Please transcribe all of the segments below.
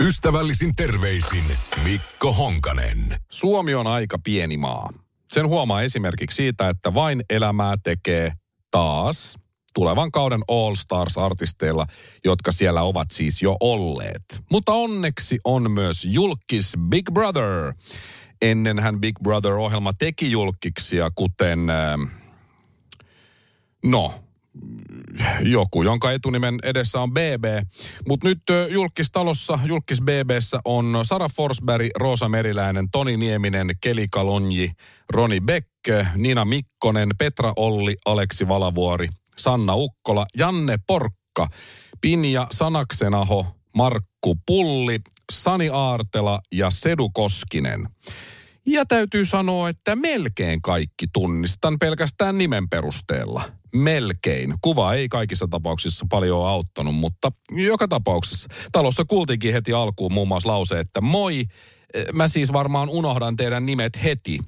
Ystävällisin terveisin Mikko Honkanen. Suomi on aika pieni maa. Sen huomaa esimerkiksi siitä, että vain elämää tekee taas tulevan kauden All Stars-artisteilla, jotka siellä ovat siis jo olleet. Mutta onneksi on myös julkis Big Brother. Ennenhän Big Brother-ohjelma teki julkiksia, kuten... Äh, no, joku, jonka etunimen edessä on BB. Mutta nyt julkistalossa, julkis BBssä on Sara Forsberg, Roosa Meriläinen, Toni Nieminen, Keli Kalonji, Roni Beck, Nina Mikkonen, Petra Olli, Aleksi Valavuori, Sanna Ukkola, Janne Porkka, Pinja Sanaksenaho, Markku Pulli, Sani Aartela ja Sedu Koskinen. Ja täytyy sanoa, että melkein kaikki tunnistan pelkästään nimen perusteella. Melkein. Kuva ei kaikissa tapauksissa paljon auttanut, mutta joka tapauksessa. Talossa kuultiinkin heti alkuun muun muassa lause, että moi, mä siis varmaan unohdan teidän nimet heti,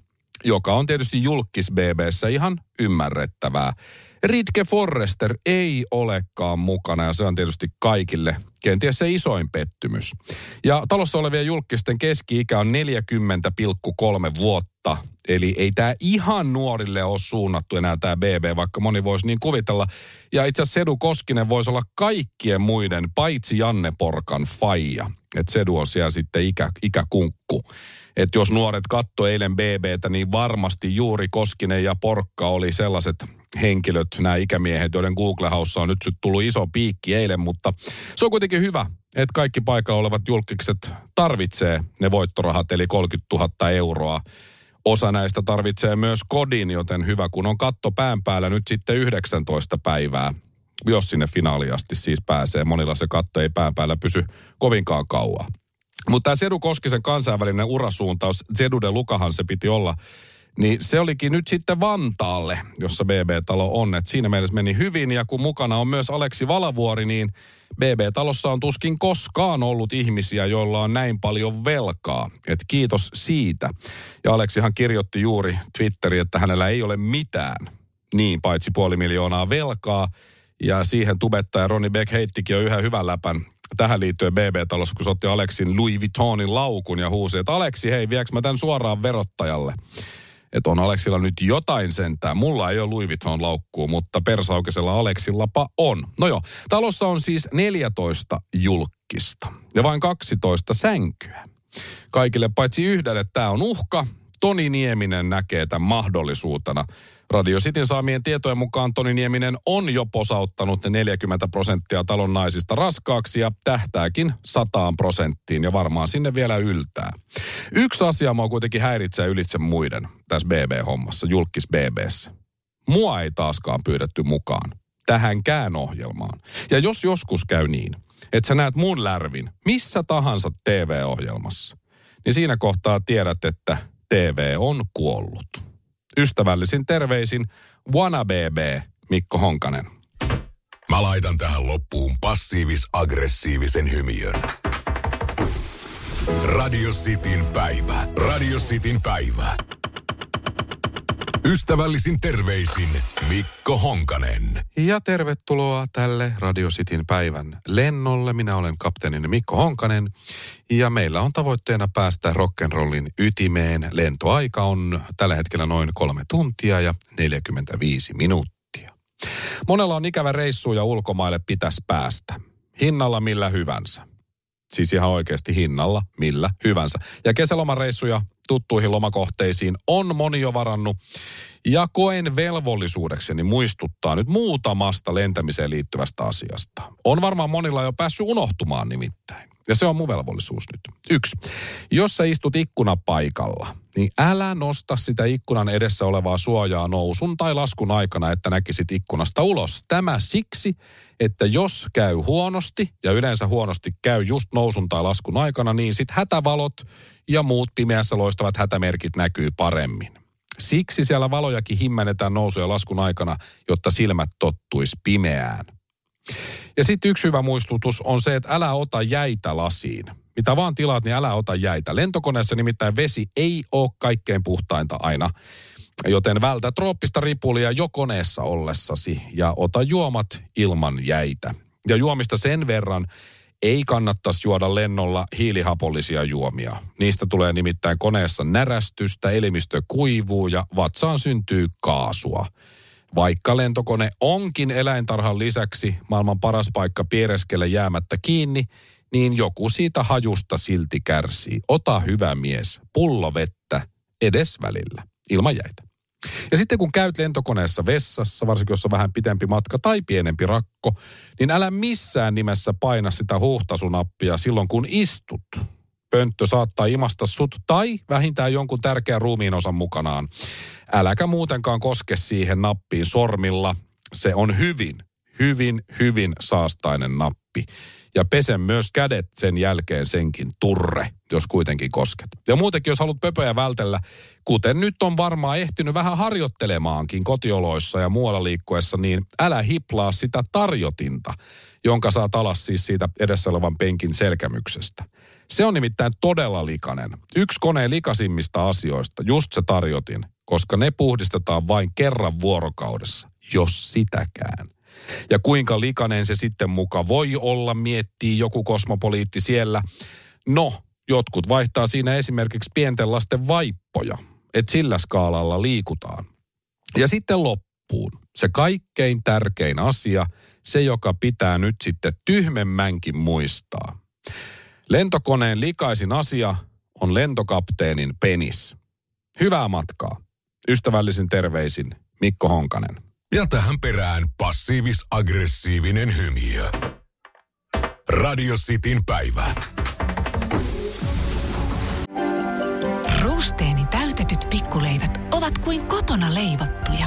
joka on tietysti julkis BBssä ihan ymmärrettävää. Ritke Forrester ei olekaan mukana ja se on tietysti kaikille kenties se isoin pettymys. Ja talossa olevien julkisten keski-ikä on 40,3 vuotta. Eli ei tämä ihan nuorille ole suunnattu enää tämä BB, vaikka moni voisi niin kuvitella. Ja itse asiassa Sedu Koskinen voisi olla kaikkien muiden, paitsi Janne Porkan faija. Että Sedu on siellä sitten ikä, ikäkunkku. Että jos nuoret katto eilen BBtä, niin varmasti juuri Koskinen ja Porkka oli sellaiset henkilöt, nämä ikämiehet, joiden Google House on nyt tullut iso piikki eilen, mutta se on kuitenkin hyvä, että kaikki paikalla olevat julkikset tarvitsee ne voittorahat, eli 30 000 euroa. Osa näistä tarvitsee myös kodin, joten hyvä, kun on katto pään päällä nyt sitten 19 päivää, jos sinne finaaliasti siis pääsee. Monilla se katto ei pään päällä pysy kovinkaan kauan. Mutta tämä Sedu Koskisen kansainvälinen urasuuntaus, Sedu de Lukahan se piti olla niin se olikin nyt sitten Vantaalle, jossa BB-talo on. Et siinä mielessä meni hyvin ja kun mukana on myös Aleksi Valavuori, niin BB-talossa on tuskin koskaan ollut ihmisiä, joilla on näin paljon velkaa. Et kiitos siitä. Ja Aleksihan kirjoitti juuri Twitteriin, että hänellä ei ole mitään. Niin, paitsi puoli miljoonaa velkaa. Ja siihen tubettaja Roni Beck heittikin jo yhden hyvän läpän tähän liittyen BB-talossa, kun se otti Aleksin Louis Vuittonin laukun ja huusi, että Aleksi, hei, vieks mä tämän suoraan verottajalle? Että on Aleksilla nyt jotain sentään. Mulla ei ole Louis Vuitton laukkuu, mutta persaukisella Aleksillapa on. No joo, talossa on siis 14 julkista ja vain 12 sänkyä. Kaikille paitsi yhdelle tämä on uhka, Toni Nieminen näkee tämän mahdollisuutena. Radio Cityn saamien tietojen mukaan Toni Nieminen on jo posauttanut 40 prosenttia talon naisista raskaaksi ja tähtääkin sataan prosenttiin ja varmaan sinne vielä yltää. Yksi asia mua kuitenkin häiritsee ylitse muiden tässä BB-hommassa, julkis BBssä. Mua ei taaskaan pyydetty mukaan tähänkään ohjelmaan. Ja jos joskus käy niin, että sä näet mun lärvin missä tahansa TV-ohjelmassa, niin siinä kohtaa tiedät, että TV on kuollut. Ystävällisin terveisin Wanna BB Mikko Honkanen. Mä laitan tähän loppuun passiivis-aggressiivisen hymiön. Radio Cityn päivä. Radio Cityn päivä. Ystävällisin terveisin Mikko Honkanen. Ja tervetuloa tälle Radio Cityn päivän lennolle. Minä olen kapteenini Mikko Honkanen ja meillä on tavoitteena päästä rock'n'rollin ytimeen. Lentoaika on tällä hetkellä noin kolme tuntia ja 45 minuuttia. Monella on ikävä reissu ja ulkomaille pitäisi päästä. Hinnalla millä hyvänsä. Siis ihan oikeasti hinnalla millä hyvänsä. Ja kesälomareissuja tuttuihin lomakohteisiin on moni jo varannut. Ja koen velvollisuudekseni muistuttaa nyt muutamasta lentämiseen liittyvästä asiasta. On varmaan monilla jo päässyt unohtumaan nimittäin. Ja se on mun velvollisuus nyt. Yksi. Jos sä istut ikkunapaikalla, niin älä nosta sitä ikkunan edessä olevaa suojaa nousun tai laskun aikana, että näkisit ikkunasta ulos. Tämä siksi, että jos käy huonosti, ja yleensä huonosti käy just nousun tai laskun aikana, niin sit hätävalot ja muut pimeässä loistavat hätämerkit näkyy paremmin. Siksi siellä valojakin himmennetään nousu- ja laskun aikana, jotta silmät tottuisi pimeään. Ja sitten yksi hyvä muistutus on se, että älä ota jäitä lasiin. Mitä vaan tilaat, niin älä ota jäitä. Lentokoneessa nimittäin vesi ei ole kaikkein puhtainta aina. Joten vältä trooppista ripulia jo koneessa ollessasi ja ota juomat ilman jäitä. Ja juomista sen verran, ei kannattaisi juoda lennolla hiilihapollisia juomia. Niistä tulee nimittäin koneessa närästystä, elimistö kuivuu ja vatsaan syntyy kaasua. Vaikka lentokone onkin eläintarhan lisäksi maailman paras paikka piereskellä jäämättä kiinni, niin joku siitä hajusta silti kärsii. Ota hyvä mies, pullo vettä, edes välillä, ilman jäitä. Ja sitten kun käyt lentokoneessa vessassa, varsinkin jos on vähän pitempi matka tai pienempi rakko, niin älä missään nimessä paina sitä huuhtasunappia silloin kun istut. Pönttö saattaa imasta sut tai vähintään jonkun tärkeän ruumiinosan mukanaan. Äläkä muutenkaan koske siihen nappiin sormilla. Se on hyvin, hyvin, hyvin saastainen nappi ja pesen myös kädet sen jälkeen senkin turre, jos kuitenkin kosket. Ja muutenkin, jos haluat pöpöjä vältellä, kuten nyt on varmaan ehtinyt vähän harjoittelemaankin kotioloissa ja muualla liikkuessa, niin älä hiplaa sitä tarjotinta, jonka saat alas siis siitä edessä olevan penkin selkämyksestä. Se on nimittäin todella likainen. Yksi koneen likasimmista asioista, just se tarjotin, koska ne puhdistetaan vain kerran vuorokaudessa, jos sitäkään. Ja kuinka likainen se sitten muka voi olla, miettii joku kosmopoliitti siellä. No, jotkut vaihtaa siinä esimerkiksi pienten lasten vaippoja, että sillä skaalalla liikutaan. Ja sitten loppuun se kaikkein tärkein asia, se joka pitää nyt sitten tyhmemmänkin muistaa. Lentokoneen likaisin asia on lentokapteenin penis. Hyvää matkaa. Ystävällisin terveisin Mikko Honkanen. Ja tähän perään passiivis-aggressiivinen hymiö. Radio Cityn päivä. Ruusteeni täytetyt pikkuleivät ovat kuin kotona leivottuja,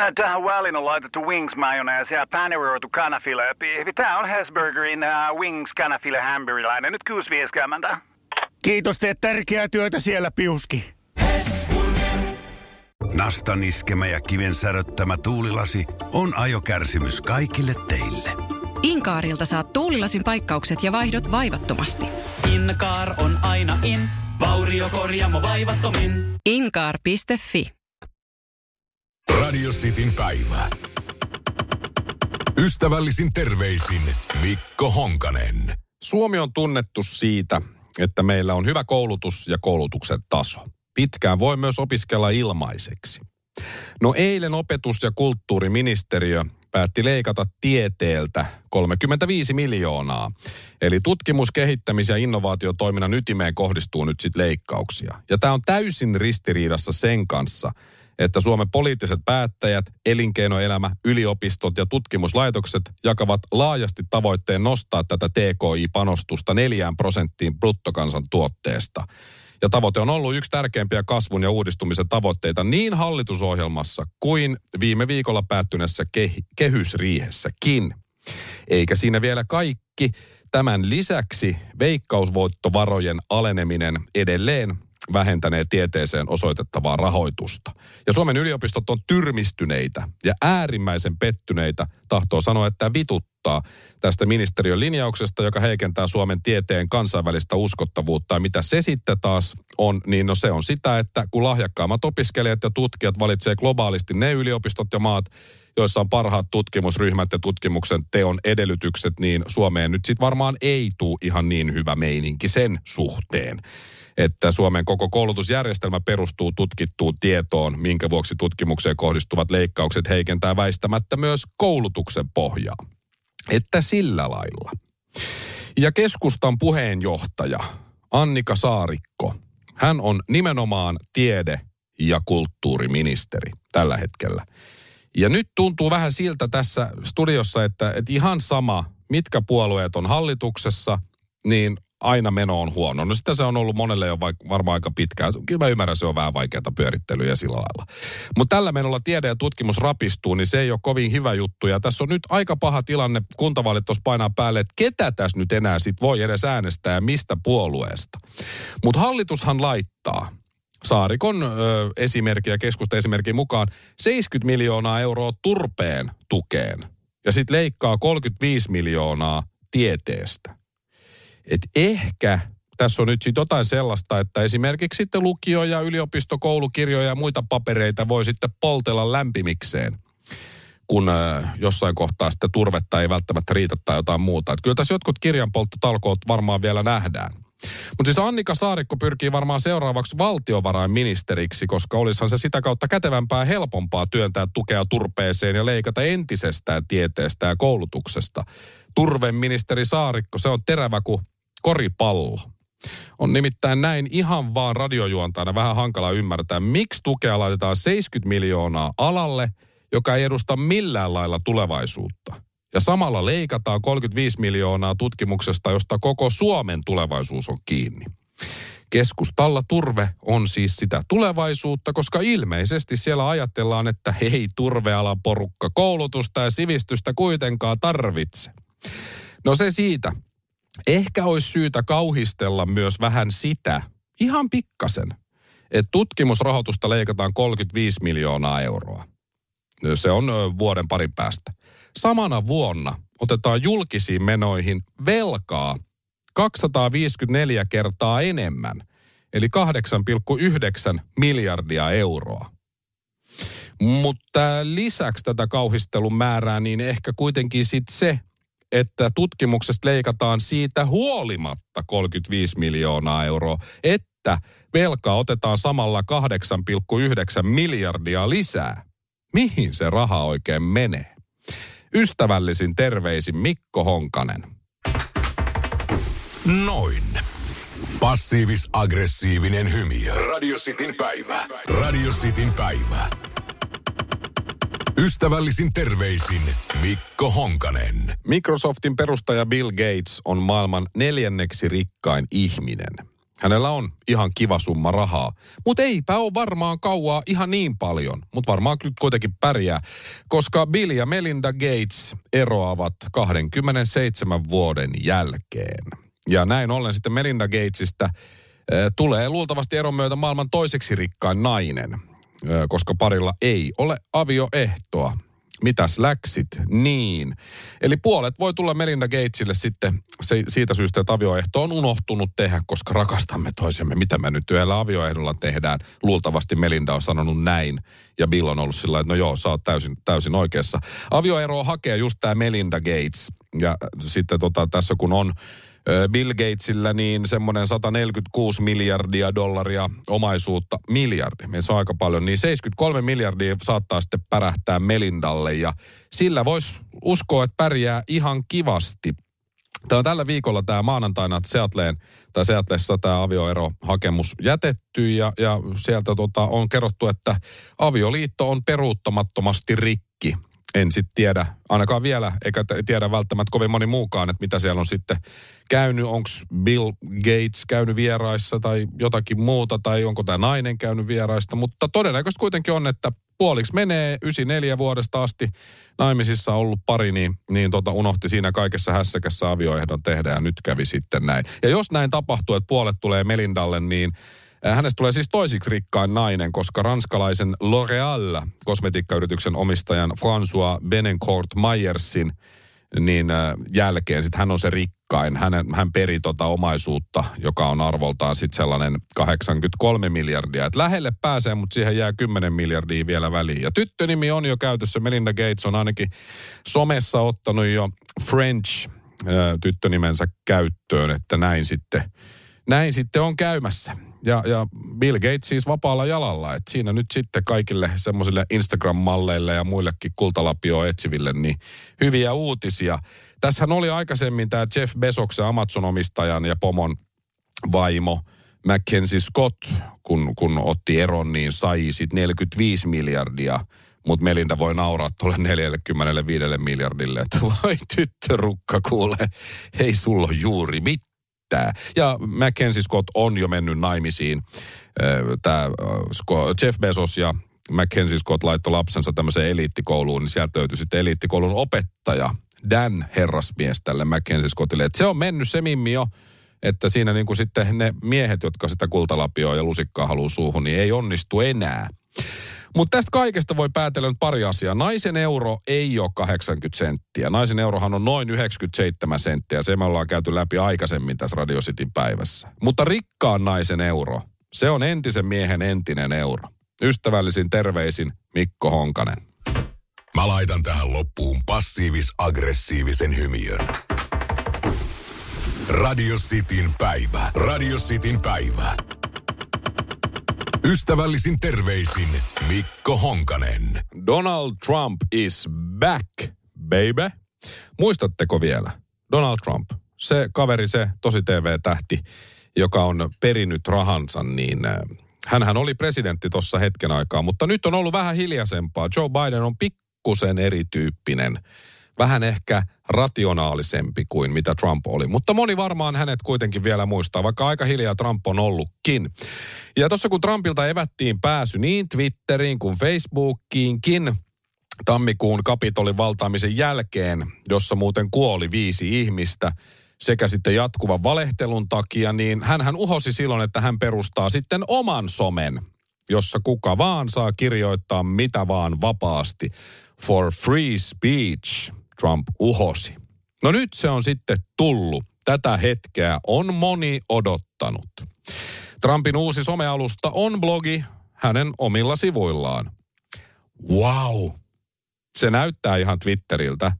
Äh, tähän väliin on laitettu wings mayonnaise ja paneroitu kanafila. Tämä on Hesburgerin uh, wings kanafila hamburilainen. Nyt 6.50. Kiitos, teet tärkeää työtä siellä, Piuski. Nastan iskemä ja kiven säröttämä tuulilasi on ajokärsimys kaikille teille. Inkaarilta saat tuulilasin paikkaukset ja vaihdot vaivattomasti. Inkaar on aina in, vauriokorjaamo vaivattomin. Inkaar.fi Radio Cityn päivä. Ystävällisin terveisin Mikko Honkanen. Suomi on tunnettu siitä, että meillä on hyvä koulutus ja koulutuksen taso. Pitkään voi myös opiskella ilmaiseksi. No eilen opetus- ja kulttuuriministeriö päätti leikata tieteeltä 35 miljoonaa. Eli tutkimus-, kehittämis- ja innovaatiotoiminnan ytimeen kohdistuu nyt sitten leikkauksia. Ja tämä on täysin ristiriidassa sen kanssa, että Suomen poliittiset päättäjät, elinkeinoelämä, yliopistot ja tutkimuslaitokset jakavat laajasti tavoitteen nostaa tätä TKI-panostusta neljään prosenttiin bruttokansantuotteesta. Ja tavoite on ollut yksi tärkeimpiä kasvun ja uudistumisen tavoitteita niin hallitusohjelmassa kuin viime viikolla päättyneessä ke- kehysriihessäkin. Eikä siinä vielä kaikki. Tämän lisäksi veikkausvoittovarojen aleneminen edelleen vähentänee tieteeseen osoitettavaa rahoitusta. Ja Suomen yliopistot on tyrmistyneitä ja äärimmäisen pettyneitä, tahtoo sanoa, että vituttaa tästä ministeriön linjauksesta, joka heikentää Suomen tieteen kansainvälistä uskottavuutta. Ja mitä se sitten taas on, niin no se on sitä, että kun lahjakkaammat opiskelijat ja tutkijat valitsee globaalisti ne yliopistot ja maat, joissa on parhaat tutkimusryhmät ja tutkimuksen teon edellytykset, niin Suomeen nyt sitten varmaan ei tule ihan niin hyvä meininki sen suhteen että Suomen koko koulutusjärjestelmä perustuu tutkittuun tietoon, minkä vuoksi tutkimukseen kohdistuvat leikkaukset heikentää väistämättä myös koulutuksen pohjaa. Että sillä lailla. Ja keskustan puheenjohtaja Annika Saarikko, hän on nimenomaan tiede- ja kulttuuriministeri tällä hetkellä. Ja nyt tuntuu vähän siltä tässä studiossa, että, että ihan sama, mitkä puolueet on hallituksessa, niin aina meno on huono. No sitä se on ollut monelle jo vaik- varmaan aika pitkään. Kyllä mä ymmärrän, se on vähän vaikeaa pyörittelyä sillä lailla. Mutta tällä menolla tiede ja tutkimus rapistuu, niin se ei ole kovin hyvä juttu. Ja tässä on nyt aika paha tilanne, kuntavaalit tuossa painaa päälle, että ketä tässä nyt enää sit voi edes äänestää ja mistä puolueesta. Mutta hallitushan laittaa Saarikon ö, esimerkki ja keskusta esimerkin mukaan 70 miljoonaa euroa turpeen tukeen. Ja sitten leikkaa 35 miljoonaa tieteestä. Et ehkä tässä on nyt sitten jotain sellaista, että esimerkiksi sitten lukio- ja yliopistokoulukirjoja ja muita papereita voi sitten poltella lämpimikseen kun jossain kohtaa sitten turvetta ei välttämättä riitä tai jotain muuta. Et kyllä tässä jotkut kirjanpolttotalkoot varmaan vielä nähdään. Mutta siis Annika Saarikko pyrkii varmaan seuraavaksi valtiovarainministeriksi, koska olisihan se sitä kautta kätevämpää ja helpompaa työntää tukea turpeeseen ja leikata entisestään tieteestä ja koulutuksesta. Turveministeri Saarikko, se on terävä kuin koripallo. On nimittäin näin ihan vaan radiojuontajana vähän hankala ymmärtää, miksi tukea laitetaan 70 miljoonaa alalle, joka ei edusta millään lailla tulevaisuutta. Ja samalla leikataan 35 miljoonaa tutkimuksesta, josta koko Suomen tulevaisuus on kiinni. Keskustalla turve on siis sitä tulevaisuutta, koska ilmeisesti siellä ajatellaan, että hei turvealan porukka koulutusta ja sivistystä kuitenkaan tarvitse. No se siitä. Ehkä olisi syytä kauhistella myös vähän sitä, ihan pikkasen, että tutkimusrahoitusta leikataan 35 miljoonaa euroa. Se on vuoden parin päästä. Samana vuonna otetaan julkisiin menoihin velkaa 254 kertaa enemmän, eli 8,9 miljardia euroa. Mutta lisäksi tätä kauhistelun määrää, niin ehkä kuitenkin sitten se, että tutkimuksesta leikataan siitä huolimatta 35 miljoonaa euroa, että velkaa otetaan samalla 8,9 miljardia lisää. Mihin se raha oikein menee? Ystävällisin terveisin Mikko Honkanen. Noin. Passiivis-aggressiivinen hymy. Radio Cityn päivä. Radio Cityn päivä. Ystävällisin terveisin Mikko Honkanen. Microsoftin perustaja Bill Gates on maailman neljänneksi rikkain ihminen. Hänellä on ihan kiva summa rahaa, mutta eipä ole varmaan kauaa ihan niin paljon, mutta varmaan nyt kuitenkin pärjää, koska Bill ja Melinda Gates eroavat 27 vuoden jälkeen. Ja näin ollen sitten Melinda Gatesista eh, tulee luultavasti eron myötä maailman toiseksi rikkain nainen koska parilla ei ole avioehtoa. Mitäs läksit? Niin. Eli puolet voi tulla Melinda Gatesille sitten se, siitä syystä, että avioehto on unohtunut tehdä, koska rakastamme toisemme. Mitä me nyt yhdellä avioehdolla tehdään? Luultavasti Melinda on sanonut näin. Ja Bill on ollut sillä että no joo, sä oot täysin, täysin oikeassa. Avioeroa hakee just tämä Melinda Gates. Ja sitten tota, tässä kun on Bill Gatesillä niin semmoinen 146 miljardia dollaria omaisuutta, miljardi, se on aika paljon, niin 73 miljardia saattaa sitten pärähtää Melindalle ja sillä voisi uskoa, että pärjää ihan kivasti. Tämä on tällä viikolla tämä maanantaina Seattleen, tai Seattleessa tämä avioerohakemus jätetty ja, ja sieltä tota, on kerrottu, että avioliitto on peruuttamattomasti rikki en sitten tiedä, ainakaan vielä, eikä tiedä välttämättä kovin moni muukaan, että mitä siellä on sitten käynyt. Onko Bill Gates käynyt vieraissa tai jotakin muuta, tai onko tämä nainen käynyt vieraista. Mutta todennäköisesti kuitenkin on, että puoliksi menee 94 vuodesta asti naimisissa ollut pari, niin, niin tota unohti siinä kaikessa hässäkässä avioehdon tehdä ja nyt kävi sitten näin. Ja jos näin tapahtuu, että puolet tulee Melindalle, niin Hänestä tulee siis toisiksi rikkain nainen, koska ranskalaisen L'Oréal kosmetiikkayrityksen omistajan François Benencourt Mayersin niin äh, jälkeen sitten hän on se rikkain. Hän, hän peri tota omaisuutta, joka on arvoltaan sitten sellainen 83 miljardia. Et lähelle pääsee, mutta siihen jää 10 miljardia vielä väliin. Ja tyttönimi on jo käytössä. Melinda Gates on ainakin somessa ottanut jo French äh, tyttönimensä käyttöön, että näin sitten, näin sitten on käymässä. Ja, ja Bill Gates siis vapaalla jalalla. että siinä nyt sitten kaikille semmoisille Instagram-malleille ja muillekin kultalapio etsiville niin hyviä uutisia. Tässähän oli aikaisemmin tämä Jeff Bezoksen Amazon-omistajan ja pomon vaimo Mackenzie Scott, kun, kun otti eron, niin sai sitten 45 miljardia mutta Melinda voi nauraa tuolle 45 miljardille, että voi tyttörukka kuule, ei sulla juuri mitään riittää. Ja Mackenzie Scott on jo mennyt naimisiin. Tämä Jeff Bezos ja Mackenzie Scott laittoi lapsensa tämmöiseen eliittikouluun, niin sieltä löytyi sitten eliittikoulun opettaja, Dan herrasmies tälle Mackenzie Scottille. Et se on mennyt se mimmi jo, että siinä niin kuin sitten ne miehet, jotka sitä kultalapioa ja lusikkaa haluaa suuhun, niin ei onnistu enää. Mutta tästä kaikesta voi päätellä nyt pari asiaa. Naisen euro ei ole 80 senttiä. Naisen eurohan on noin 97 senttiä. Se me ollaan käyty läpi aikaisemmin tässä Radio Cityn päivässä. Mutta rikkaan naisen euro, se on entisen miehen entinen euro. Ystävällisin terveisin Mikko Honkanen. Mä laitan tähän loppuun passiivis-aggressiivisen hymiön. Radio Cityn päivä. Radio Cityn päivä. Ystävällisin terveisin Mikko Honkanen. Donald Trump is back, baby. Muistatteko vielä? Donald Trump, se kaveri, se tosi TV-tähti, joka on perinyt rahansa, niin äh, hänhän oli presidentti tuossa hetken aikaa, mutta nyt on ollut vähän hiljaisempaa. Joe Biden on pikkusen erityyppinen vähän ehkä rationaalisempi kuin mitä Trump oli. Mutta moni varmaan hänet kuitenkin vielä muistaa, vaikka aika hiljaa Trump on ollutkin. Ja tuossa kun Trumpilta evättiin pääsy niin Twitteriin kuin Facebookiinkin, tammikuun kapitolin valtaamisen jälkeen, jossa muuten kuoli viisi ihmistä, sekä sitten jatkuvan valehtelun takia, niin hän uhosi silloin, että hän perustaa sitten oman somen, jossa kuka vaan saa kirjoittaa mitä vaan vapaasti. For free speech. Trump uhosi. No nyt se on sitten tullut. Tätä hetkeä on moni odottanut. Trumpin uusi somealusta on blogi hänen omilla sivuillaan. Wow! Se näyttää ihan Twitteriltä.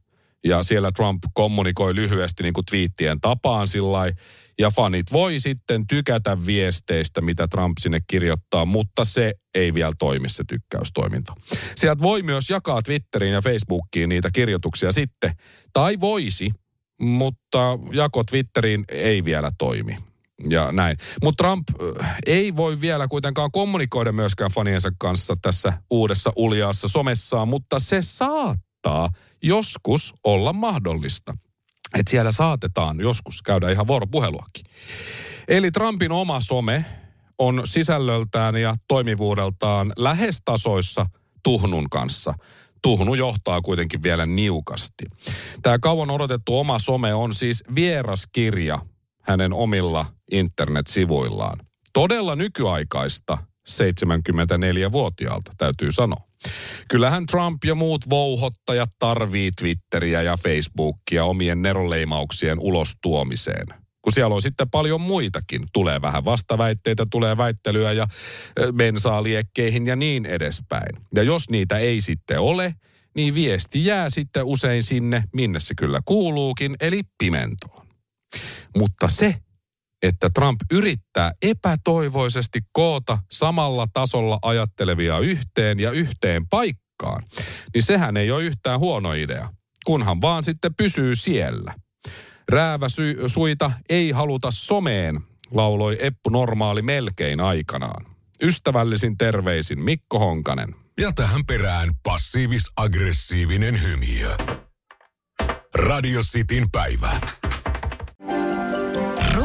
Ja siellä Trump kommunikoi lyhyesti niin kuin twiittien tapaan sillä ja fanit voi sitten tykätä viesteistä, mitä Trump sinne kirjoittaa, mutta se ei vielä toimi se tykkäystoiminta. Sieltä voi myös jakaa Twitteriin ja Facebookiin niitä kirjoituksia sitten. Tai voisi, mutta jako Twitteriin ei vielä toimi. Ja näin. Mutta Trump äh, ei voi vielä kuitenkaan kommunikoida myöskään faniensa kanssa tässä uudessa uljaassa somessaan, mutta se saattaa joskus olla mahdollista että siellä saatetaan joskus käydä ihan vuoropuheluakin. Eli Trumpin oma some on sisällöltään ja toimivuudeltaan lähes tasoissa Tuhnun kanssa. Tuhnu johtaa kuitenkin vielä niukasti. Tämä kauan odotettu oma some on siis vieraskirja hänen omilla internetsivuillaan. Todella nykyaikaista 74-vuotiaalta, täytyy sanoa. Kyllähän Trump ja muut vouhottajat tarvii Twitteriä ja Facebookia omien neroleimauksien ulostuomiseen. Kun siellä on sitten paljon muitakin. Tulee vähän vastaväitteitä, tulee väittelyä ja bensaa liekkeihin ja niin edespäin. Ja jos niitä ei sitten ole, niin viesti jää sitten usein sinne, minne se kyllä kuuluukin, eli pimentoon. Mutta se, että Trump yrittää epätoivoisesti koota samalla tasolla ajattelevia yhteen ja yhteen paikkaan, niin sehän ei ole yhtään huono idea, kunhan vaan sitten pysyy siellä. Räävä sy- suita ei haluta someen, lauloi Eppu Normaali melkein aikanaan. Ystävällisin terveisin Mikko Honkanen. Ja tähän perään passiivis-aggressiivinen hymiö. Radio Cityn päivä.